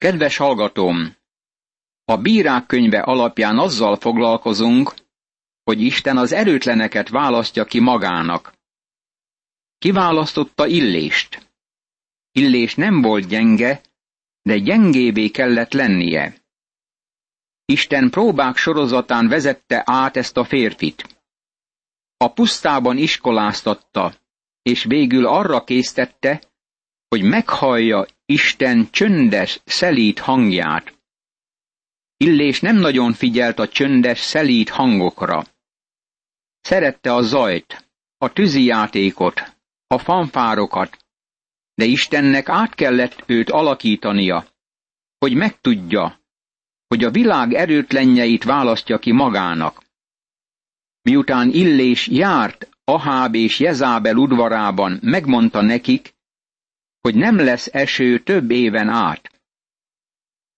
Kedves hallgatóm! A bírák könyve alapján azzal foglalkozunk, hogy Isten az erőtleneket választja ki magának. Kiválasztotta Illést. Illés nem volt gyenge, de gyengévé kellett lennie. Isten próbák sorozatán vezette át ezt a férfit. A pusztában iskoláztatta, és végül arra késztette, hogy meghallja Isten csöndes, szelíd hangját. Illés nem nagyon figyelt a csöndes, szelíd hangokra. Szerette a zajt, a tűzijátékot, a fanfárokat, de Istennek át kellett őt alakítania, hogy megtudja, hogy a világ erőtlenjeit választja ki magának. Miután Illés járt Aháb és Jezábel udvarában, megmondta nekik, hogy nem lesz eső több éven át.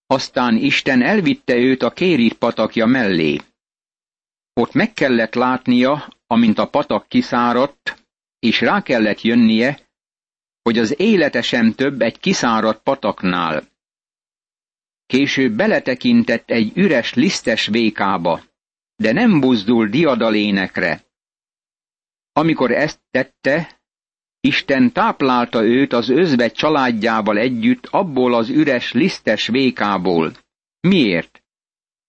Aztán Isten elvitte őt a Kérit patakja mellé. Ott meg kellett látnia, amint a patak kiszáradt, és rá kellett jönnie, hogy az élete sem több egy kiszáradt pataknál. Később beletekintett egy üres, lisztes vékába, de nem buzdul diadalénekre. Amikor ezt tette, Isten táplálta őt az özve családjával együtt abból az üres, lisztes vékából. Miért?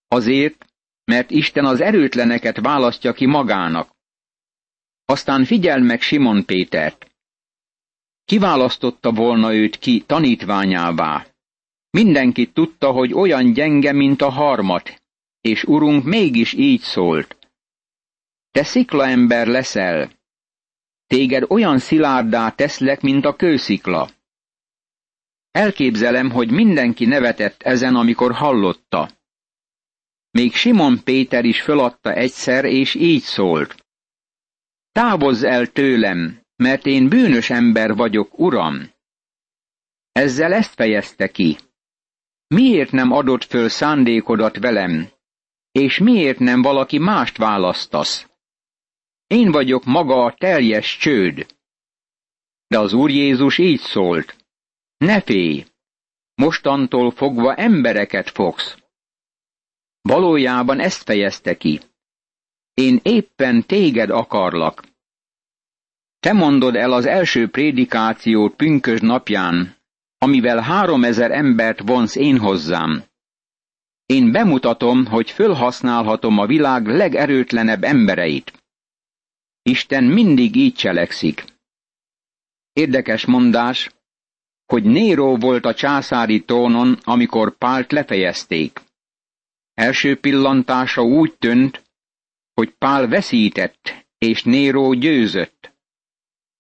Azért, mert Isten az erőtleneket választja ki magának. Aztán figyel meg Simon Pétert. Kiválasztotta volna őt ki tanítványává. Mindenki tudta, hogy olyan gyenge, mint a harmat, és urunk mégis így szólt. Te sziklaember leszel, téged olyan szilárdá teszlek, mint a kőszikla. Elképzelem, hogy mindenki nevetett ezen, amikor hallotta. Még Simon Péter is föladta egyszer, és így szólt. Távozz el tőlem, mert én bűnös ember vagyok, uram. Ezzel ezt fejezte ki. Miért nem adott föl szándékodat velem, és miért nem valaki mást választasz? Én vagyok maga a teljes csőd. De az Úr Jézus így szólt. Ne félj! Mostantól fogva embereket fogsz. Valójában ezt fejezte ki. Én éppen téged akarlak. Te mondod el az első prédikációt pünkös napján, amivel háromezer embert vonsz én hozzám. Én bemutatom, hogy fölhasználhatom a világ legerőtlenebb embereit. Isten mindig így cselekszik. Érdekes mondás, hogy Néró volt a császári trónon, amikor Pált lefejezték. Első pillantása úgy tűnt, hogy Pál veszített, és Néró győzött.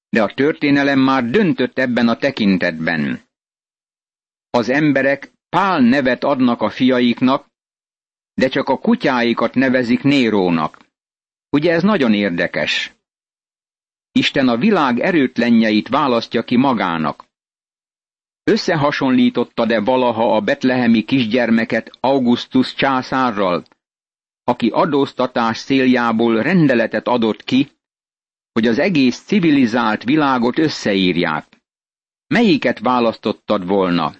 De a történelem már döntött ebben a tekintetben. Az emberek Pál nevet adnak a fiaiknak, de csak a kutyáikat nevezik Nérónak. Ugye ez nagyon érdekes. Isten a világ erőtlenjeit választja ki magának. Összehasonlította-e valaha a betlehemi kisgyermeket Augustus császárral, aki adóztatás céljából rendeletet adott ki, hogy az egész civilizált világot összeírják. Melyiket választottad volna?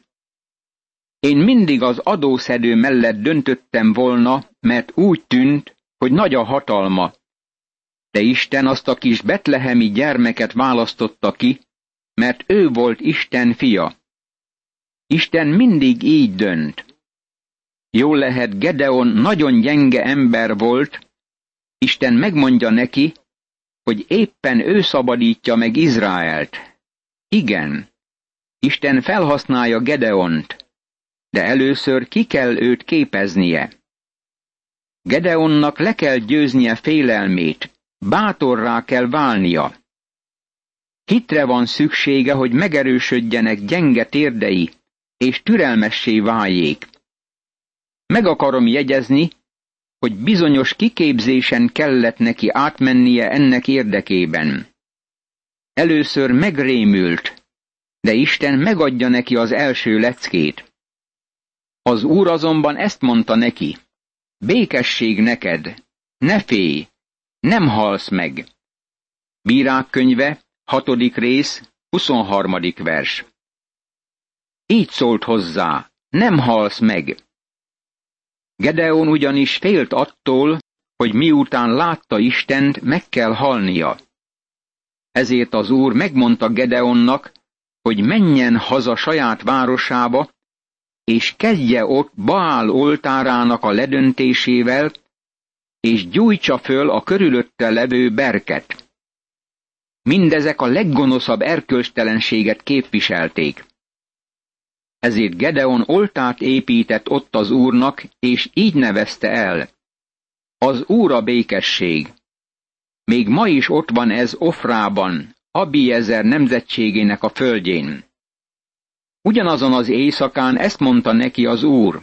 Én mindig az adószedő mellett döntöttem volna, mert úgy tűnt, hogy nagy a hatalma, de Isten azt a kis betlehemi gyermeket választotta ki, mert ő volt Isten fia. Isten mindig így dönt. Jól lehet, Gedeon nagyon gyenge ember volt, Isten megmondja neki, hogy éppen ő szabadítja meg Izraelt. Igen, Isten felhasználja Gedeont, de először ki kell őt képeznie. Gedeonnak le kell győznie félelmét, Bátorrá kell válnia. Hitre van szüksége, hogy megerősödjenek gyenge térdei, és türelmessé váljék. Meg akarom jegyezni, hogy bizonyos kiképzésen kellett neki átmennie ennek érdekében. Először megrémült, de Isten megadja neki az első leckét. Az úr azonban ezt mondta neki, békesség neked, ne félj, nem halsz meg. Bírák könyve, hatodik rész, 23. vers. Így szólt hozzá, nem halsz meg. Gedeon ugyanis félt attól, hogy miután látta Istent, meg kell halnia. Ezért az úr megmondta Gedeonnak, hogy menjen haza saját városába, és kezdje ott Baál oltárának a ledöntésével, és gyújtsa föl a körülötte levő berket. Mindezek a leggonoszabb erkölcstelenséget képviselték. Ezért Gedeon oltát épített ott az úrnak, és így nevezte el. Az úr a békesség. Még ma is ott van ez Ofrában, Abiezer nemzetségének a földjén. Ugyanazon az éjszakán ezt mondta neki az úr.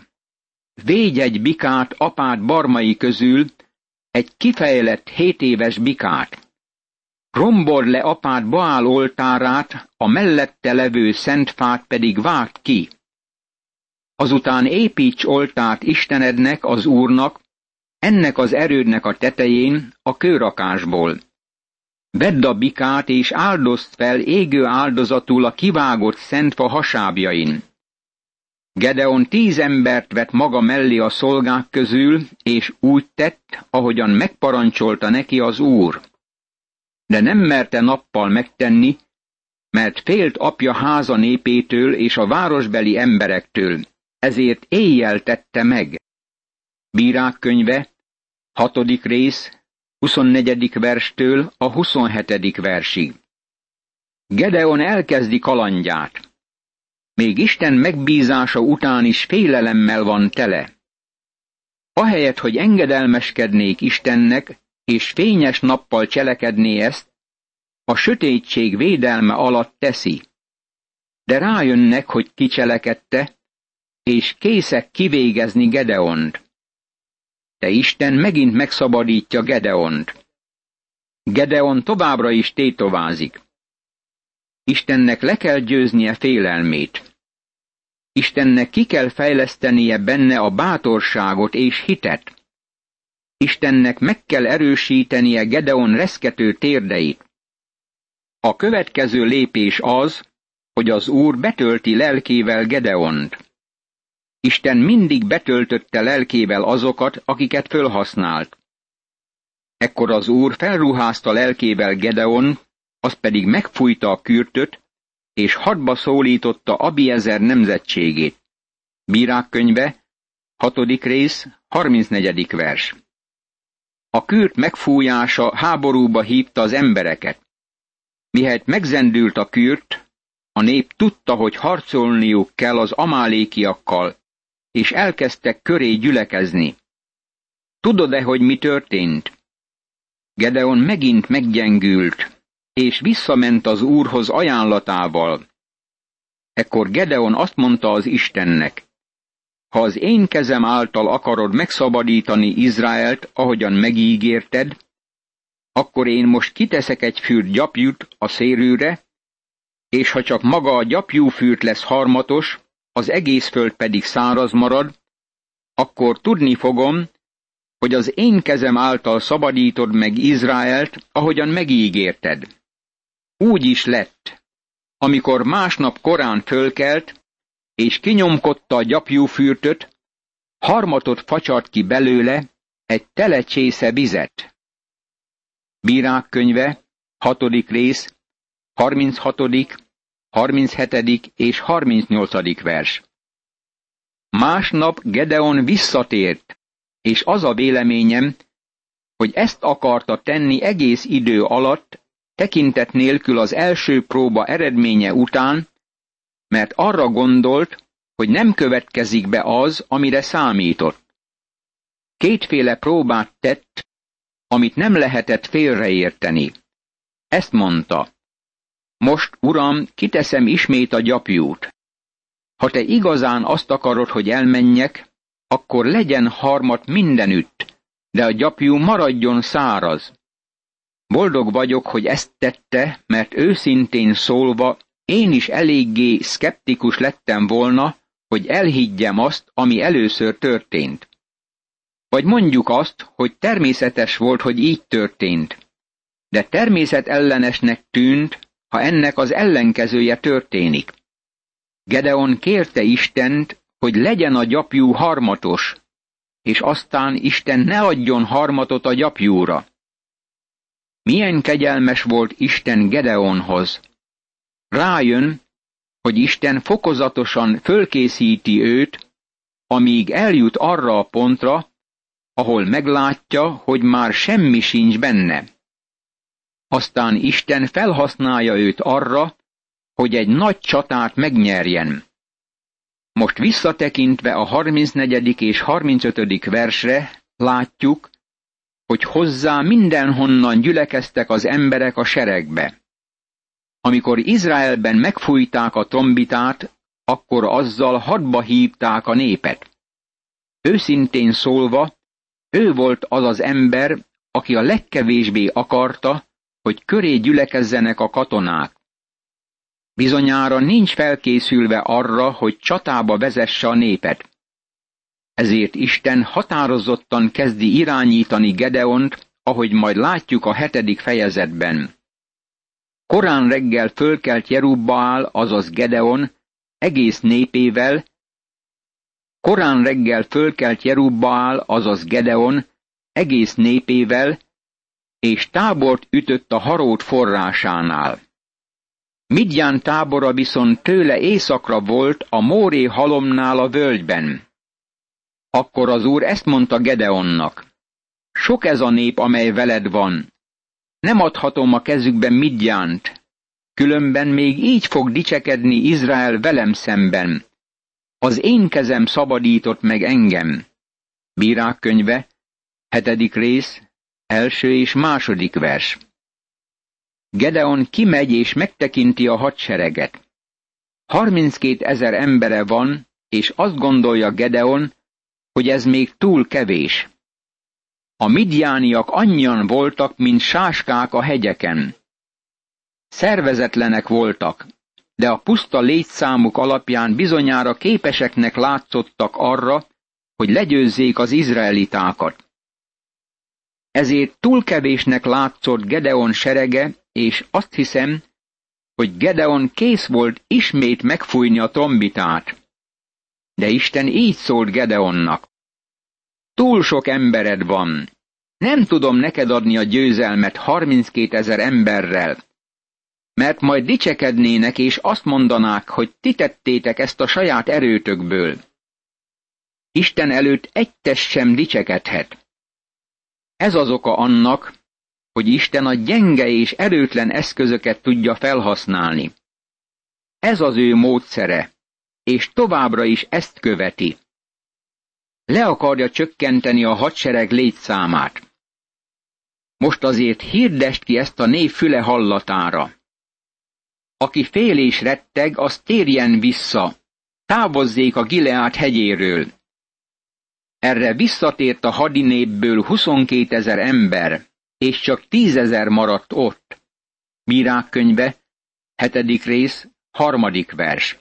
Védj egy bikát apád barmai közül, egy kifejlett hétéves bikát. Rombord le apád Baál oltárát, a mellette levő szentfát pedig vágd ki. Azután építs oltárt Istenednek, az Úrnak, ennek az erődnek a tetején, a kőrakásból. Vedd a bikát és áldozd fel égő áldozatul a kivágott szentfa hasábjain. Gedeon tíz embert vett maga mellé a szolgák közül, és úgy tett, ahogyan megparancsolta neki az úr. De nem merte nappal megtenni, mert félt apja háza népétől és a városbeli emberektől, ezért éjjel tette meg. Bírák könyve, hatodik rész, 24. verstől a 27. versig. Gedeon elkezdi kalandját. Még Isten megbízása után is félelemmel van tele. Ahelyett, hogy engedelmeskednék Istennek, és fényes nappal cselekedné ezt, a sötétség védelme alatt teszi. De rájönnek, hogy kicselekedte, és készek kivégezni Gedeont de Isten megint megszabadítja Gedeont. Gedeon továbbra is tétovázik. Istennek le kell győznie félelmét. Istennek ki kell fejlesztenie benne a bátorságot és hitet. Istennek meg kell erősítenie Gedeon reszkető térdeit. A következő lépés az, hogy az Úr betölti lelkével Gedeont. Isten mindig betöltötte lelkével azokat, akiket fölhasznált. Ekkor az úr felruházta lelkével Gedeon, az pedig megfújta a kürtöt, és hadba szólította Abiezer nemzetségét. Bírák könyve, 6. rész, 34. vers. A kürt megfújása háborúba hívta az embereket. Mihelyt megzendült a kürt, a nép tudta, hogy harcolniuk kell az amálékiakkal, és elkezdtek köré gyülekezni. Tudod-e, hogy mi történt? Gedeon megint meggyengült, és visszament az úrhoz ajánlatával. Ekkor Gedeon azt mondta az Istennek, ha az én kezem által akarod megszabadítani Izraelt, ahogyan megígérted, akkor én most kiteszek egy fürt gyapjút a szérűre, és ha csak maga a gyapjúfűrt lesz harmatos, az egész föld pedig száraz marad, akkor tudni fogom, hogy az én kezem által szabadítod meg Izraelt, ahogyan megígérted. Úgy is lett, amikor másnap korán fölkelt, és kinyomkodta a gyapjú fürtöt, harmatot facsart ki belőle, egy tele csésze vizet. Bírák könyve, hatodik rész, 36., 37. és 38. vers. Másnap Gedeon visszatért, és az a véleményem, hogy ezt akarta tenni egész idő alatt, tekintet nélkül az első próba eredménye után, mert arra gondolt, hogy nem következik be az, amire számított. Kétféle próbát tett, amit nem lehetett félreérteni. Ezt mondta, most, uram, kiteszem ismét a gyapjút. Ha te igazán azt akarod, hogy elmenjek, akkor legyen harmat mindenütt, de a gyapjú maradjon száraz. Boldog vagyok, hogy ezt tette, mert őszintén szólva én is eléggé szkeptikus lettem volna, hogy elhiggyem azt, ami először történt. Vagy mondjuk azt, hogy természetes volt, hogy így történt. De természetellenesnek tűnt, ha ennek az ellenkezője történik. Gedeon kérte Istent, hogy legyen a gyapjú harmatos, és aztán Isten ne adjon harmatot a gyapjúra. Milyen kegyelmes volt Isten Gedeonhoz. Rájön, hogy Isten fokozatosan fölkészíti őt, amíg eljut arra a pontra, ahol meglátja, hogy már semmi sincs benne. Aztán Isten felhasználja őt arra, hogy egy nagy csatát megnyerjen. Most visszatekintve a 34. és 35. versre látjuk, hogy hozzá mindenhonnan gyülekeztek az emberek a seregbe. Amikor Izraelben megfújták a trombitát, akkor azzal hadba hívták a népet. Őszintén szólva, ő volt az az ember, aki a legkevésbé akarta, hogy köré gyülekezzenek a katonák. Bizonyára nincs felkészülve arra, hogy csatába vezesse a népet. Ezért Isten határozottan kezdi irányítani Gedeont, ahogy majd látjuk a hetedik fejezetben. Korán reggel fölkelt Jerubbaál, azaz Gedeon, egész népével, korán reggel fölkelt Jerubbaál, azaz Gedeon, egész népével, és tábort ütött a harót forrásánál. Midján tábora viszont tőle északra volt a Móré halomnál a völgyben. Akkor az úr ezt mondta Gedeonnak. Sok ez a nép, amely veled van. Nem adhatom a kezükbe Midjánt, különben még így fog dicsekedni Izrael velem szemben. Az én kezem szabadított meg engem. Bírák könyve, hetedik rész, első és második vers. Gedeon kimegy és megtekinti a hadsereget. 32 ezer embere van, és azt gondolja Gedeon, hogy ez még túl kevés. A midjániak annyian voltak, mint sáskák a hegyeken. Szervezetlenek voltak, de a puszta létszámuk alapján bizonyára képeseknek látszottak arra, hogy legyőzzék az izraelitákat. Ezért túl kevésnek látszott Gedeon serege, és azt hiszem, hogy Gedeon kész volt ismét megfújni a trombitát. De Isten így szólt Gedeonnak. Túl sok embered van. Nem tudom neked adni a győzelmet 32 ezer emberrel, mert majd dicsekednének, és azt mondanák, hogy ti tettétek ezt a saját erőtökből. Isten előtt egy test sem dicsekedhet. Ez az oka annak, hogy Isten a gyenge és erőtlen eszközöket tudja felhasználni. Ez az ő módszere, és továbbra is ezt követi. Le akarja csökkenteni a hadsereg létszámát. Most azért hirdest ki ezt a név füle hallatára. Aki fél és retteg, az térjen vissza, távozzék a Gileát hegyéről. Erre visszatért a hadinépből 22 ezer ember, és csak tízezer maradt ott. Bírák könyve, hetedik rész, harmadik vers.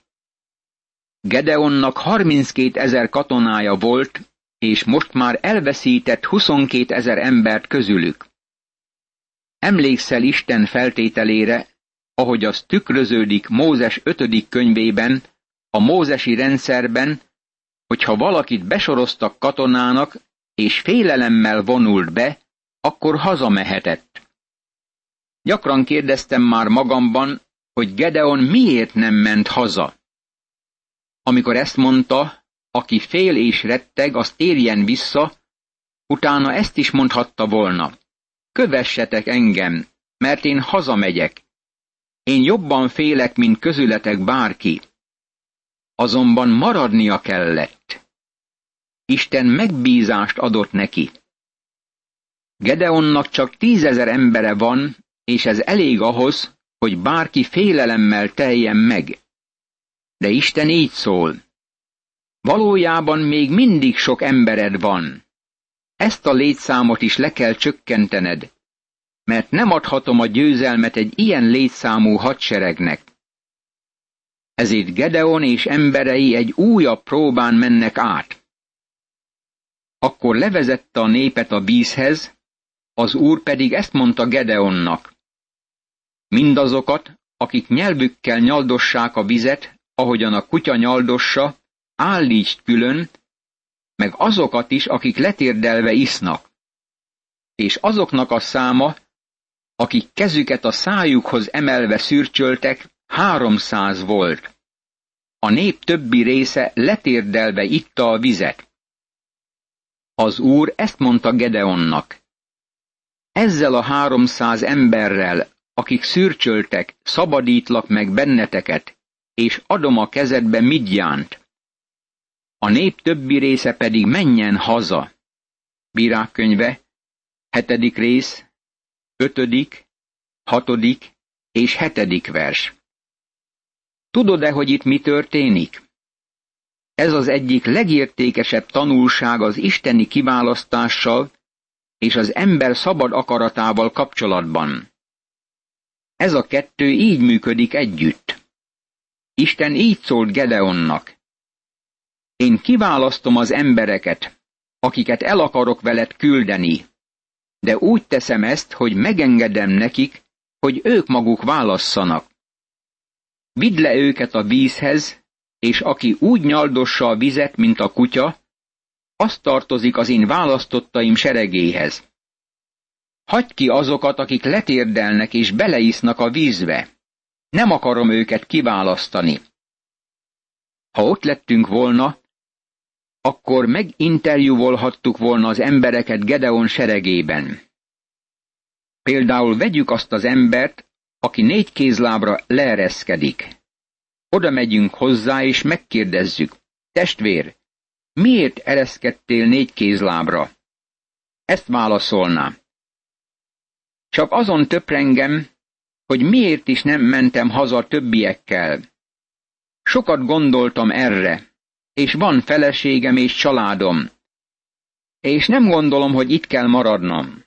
Gedeonnak 32 ezer katonája volt, és most már elveszített 22 ezer embert közülük. Emlékszel Isten feltételére, ahogy az tükröződik Mózes ötödik könyvében, a mózesi rendszerben, hogyha valakit besoroztak katonának, és félelemmel vonult be, akkor hazamehetett. Gyakran kérdeztem már magamban, hogy Gedeon miért nem ment haza. Amikor ezt mondta, aki fél és retteg, az térjen vissza, utána ezt is mondhatta volna. Kövessetek engem, mert én hazamegyek. Én jobban félek, mint közületek bárki. Azonban maradnia kellett. Isten megbízást adott neki. Gedeonnak csak tízezer embere van, és ez elég ahhoz, hogy bárki félelemmel teljen meg. De Isten így szól. Valójában még mindig sok embered van. Ezt a létszámot is le kell csökkentened, mert nem adhatom a győzelmet egy ilyen létszámú hadseregnek. Ezért Gedeon és emberei egy újabb próbán mennek át. Akkor levezette a népet a vízhez, az úr pedig ezt mondta Gedeonnak. Mindazokat, akik nyelvükkel nyaldossák a vizet, ahogyan a kutya nyaldossa, állítsd külön, meg azokat is, akik letérdelve isznak. És azoknak a száma, akik kezüket a szájukhoz emelve szürcsöltek, háromszáz volt. A nép többi része letérdelve itta a vizet. Az úr ezt mondta Gedeonnak. Ezzel a háromszáz emberrel, akik szürcsöltek, szabadítlak meg benneteket, és adom a kezedbe Midjánt. A nép többi része pedig menjen haza. Bírák könyve, hetedik rész, ötödik, hatodik és hetedik vers. Tudod-e, hogy itt mi történik? Ez az egyik legértékesebb tanulság az isteni kiválasztással és az ember szabad akaratával kapcsolatban. Ez a kettő így működik együtt. Isten így szólt Gedeonnak. Én kiválasztom az embereket, akiket el akarok veled küldeni, de úgy teszem ezt, hogy megengedem nekik, hogy ők maguk válasszanak. Vidd le őket a vízhez, és aki úgy nyaldossa a vizet, mint a kutya, az tartozik az én választottaim seregéhez. Hagy ki azokat, akik letérdelnek és beleisznak a vízbe. Nem akarom őket kiválasztani. Ha ott lettünk volna, akkor meginterjúvolhattuk volna az embereket Gedeon seregében. Például vegyük azt az embert, aki négy kézlábra leereszkedik. Oda megyünk hozzá, és megkérdezzük, testvér, miért ereszkedtél négy kézlábra? Ezt válaszolná. Csak azon töprengem, hogy miért is nem mentem haza többiekkel. Sokat gondoltam erre, és van feleségem és családom. És nem gondolom, hogy itt kell maradnom.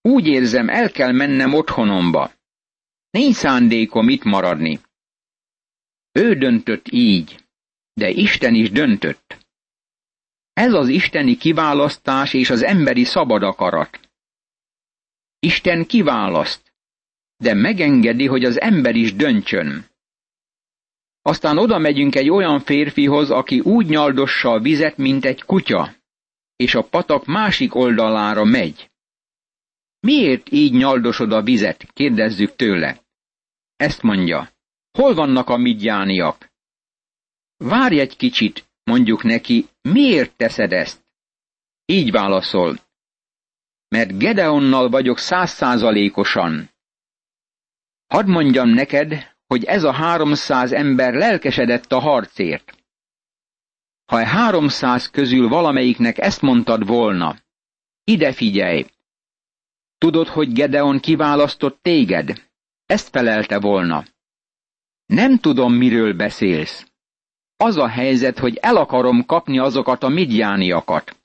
Úgy érzem, el kell mennem otthonomba. Nincs szándékom itt maradni. Ő döntött így, de Isten is döntött. Ez az isteni kiválasztás és az emberi szabad akarat. Isten kiválaszt, de megengedi, hogy az ember is döntsön. Aztán oda megyünk egy olyan férfihoz, aki úgy nyaldossa a vizet, mint egy kutya, és a patak másik oldalára megy. Miért így nyaldosod a vizet? kérdezzük tőle. Ezt mondja. Hol vannak a midjániak? Várj egy kicsit, mondjuk neki, miért teszed ezt? Így válaszol. Mert Gedeonnal vagyok százszázalékosan. Hadd mondjam neked, hogy ez a háromszáz ember lelkesedett a harcért. Ha a háromszáz közül valamelyiknek ezt mondtad volna, ide figyelj! Tudod, hogy Gedeon kiválasztott téged? Ezt felelte volna. Nem tudom, miről beszélsz. Az a helyzet, hogy el akarom kapni azokat a midjániakat.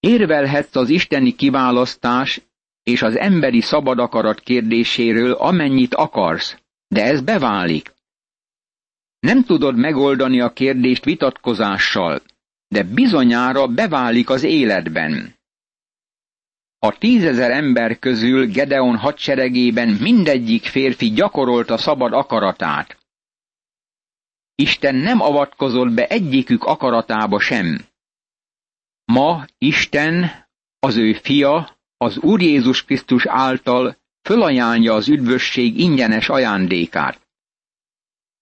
Érvelhetsz az isteni kiválasztás és az emberi szabad akarat kérdéséről, amennyit akarsz, de ez beválik. Nem tudod megoldani a kérdést vitatkozással, de bizonyára beválik az életben. A tízezer ember közül Gedeon hadseregében mindegyik férfi gyakorolta szabad akaratát. Isten nem avatkozott be egyikük akaratába sem. Ma Isten, az ő fia, az Úr Jézus Krisztus által fölajánlja az üdvösség ingyenes ajándékát.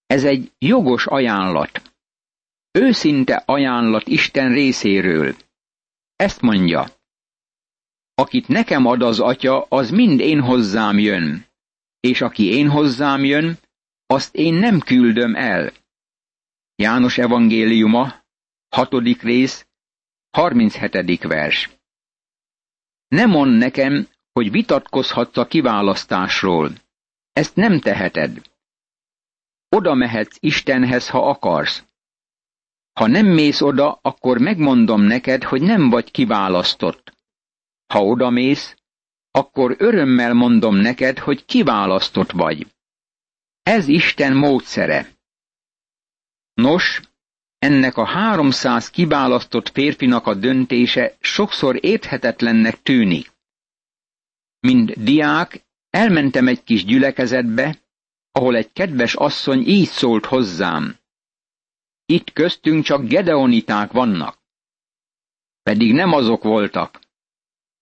Ez egy jogos ajánlat. Őszinte ajánlat Isten részéről. Ezt mondja. Akit nekem ad az atya, az mind én hozzám jön. És aki én hozzám jön, azt én nem küldöm el. János evangéliuma, hatodik rész, 37. vers. Ne mond nekem, hogy vitatkozhatsz a kiválasztásról. Ezt nem teheted. Oda mehetsz Istenhez, ha akarsz. Ha nem mész oda, akkor megmondom neked, hogy nem vagy kiválasztott. Ha oda mész, akkor örömmel mondom neked, hogy kiválasztott vagy. Ez Isten módszere. Nos, ennek a háromszáz kiválasztott férfinak a döntése sokszor érthetetlennek tűnik. Mint diák elmentem egy kis gyülekezetbe, ahol egy kedves asszony így szólt hozzám. itt köztünk csak gedeoniták vannak. Pedig nem azok voltak.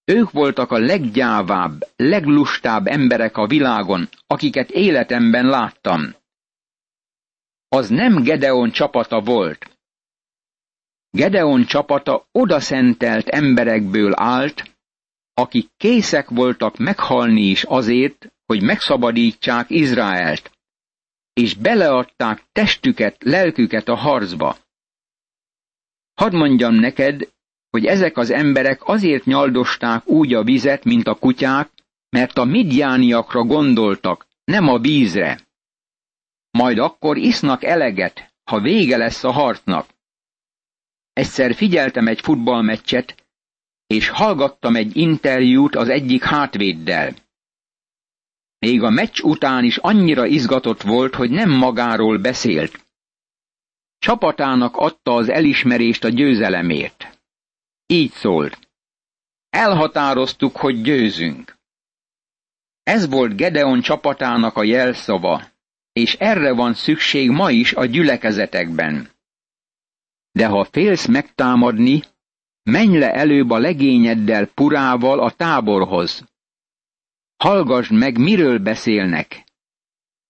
Ők voltak a leggyávább, leglustább emberek a világon, akiket életemben láttam. Az nem Gedeon csapata volt. Gedeon csapata odaszentelt emberekből állt, akik készek voltak meghalni is azért, hogy megszabadítsák Izraelt, és beleadták testüket, lelküket a harcba. Hadd mondjam neked, hogy ezek az emberek azért nyaldosták úgy a vizet, mint a kutyák, mert a midjániakra gondoltak, nem a vízre. Majd akkor isznak eleget, ha vége lesz a harcnak. Egyszer figyeltem egy futballmeccset, és hallgattam egy interjút az egyik hátvéddel. Még a meccs után is annyira izgatott volt, hogy nem magáról beszélt. Csapatának adta az elismerést a győzelemért. Így szólt. Elhatároztuk, hogy győzünk. Ez volt Gedeon csapatának a jelszava, és erre van szükség ma is a gyülekezetekben. De ha félsz megtámadni, menj le előbb a legényeddel Purával a táborhoz. Hallgassd meg, miről beszélnek.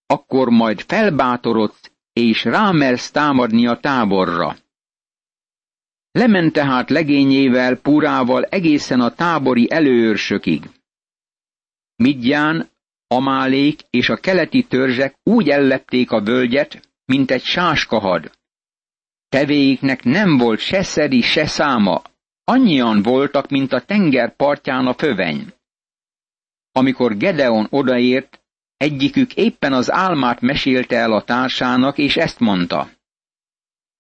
Akkor majd felbátorodsz, és rámersz támadni a táborra. Lement tehát legényével, Purával egészen a tábori előőrsökig. Midján, Amálék és a keleti törzsek úgy ellepték a völgyet, mint egy sáskahad. Tevéiknek nem volt se szedi, se száma, annyian voltak, mint a tenger partján a föveny. Amikor Gedeon odaért, egyikük éppen az álmát mesélte el a társának, és ezt mondta.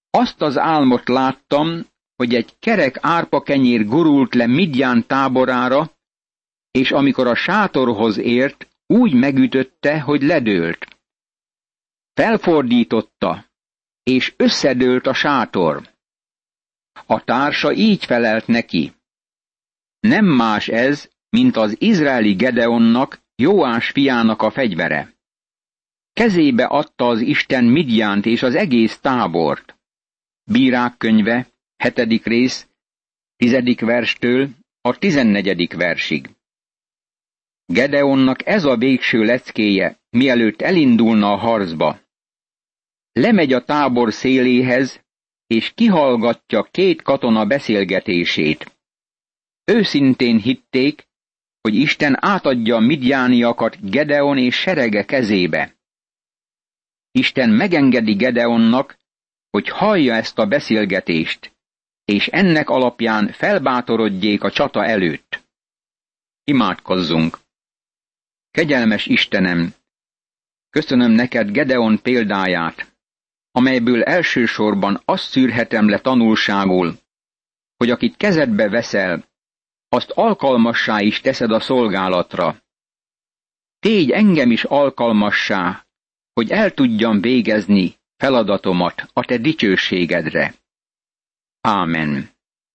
Azt az álmot láttam, hogy egy kerek árpakenyér gurult le Midján táborára, és amikor a sátorhoz ért, úgy megütötte, hogy ledőlt. Felfordította, és összedőlt a sátor. A társa így felelt neki. Nem más ez, mint az izraeli Gedeonnak, Jóás fiának a fegyvere. Kezébe adta az Isten Midjánt és az egész tábort. Bírák könyve, hetedik rész, tizedik verstől a tizennegyedik versig. Gedeonnak ez a végső leckéje, mielőtt elindulna a harcba. Lemegy a tábor széléhez, és kihallgatja két katona beszélgetését. Őszintén hitték, hogy Isten átadja midjániakat Gedeon és serege kezébe. Isten megengedi Gedeonnak, hogy hallja ezt a beszélgetést, és ennek alapján felbátorodjék a csata előtt. Imádkozzunk! Kegyelmes Istenem, köszönöm neked Gedeon példáját, amelyből elsősorban azt szűrhetem le tanulságul, hogy akit kezedbe veszel, azt alkalmassá is teszed a szolgálatra. Tégy engem is alkalmassá, hogy el tudjam végezni feladatomat a te dicsőségedre. Ámen.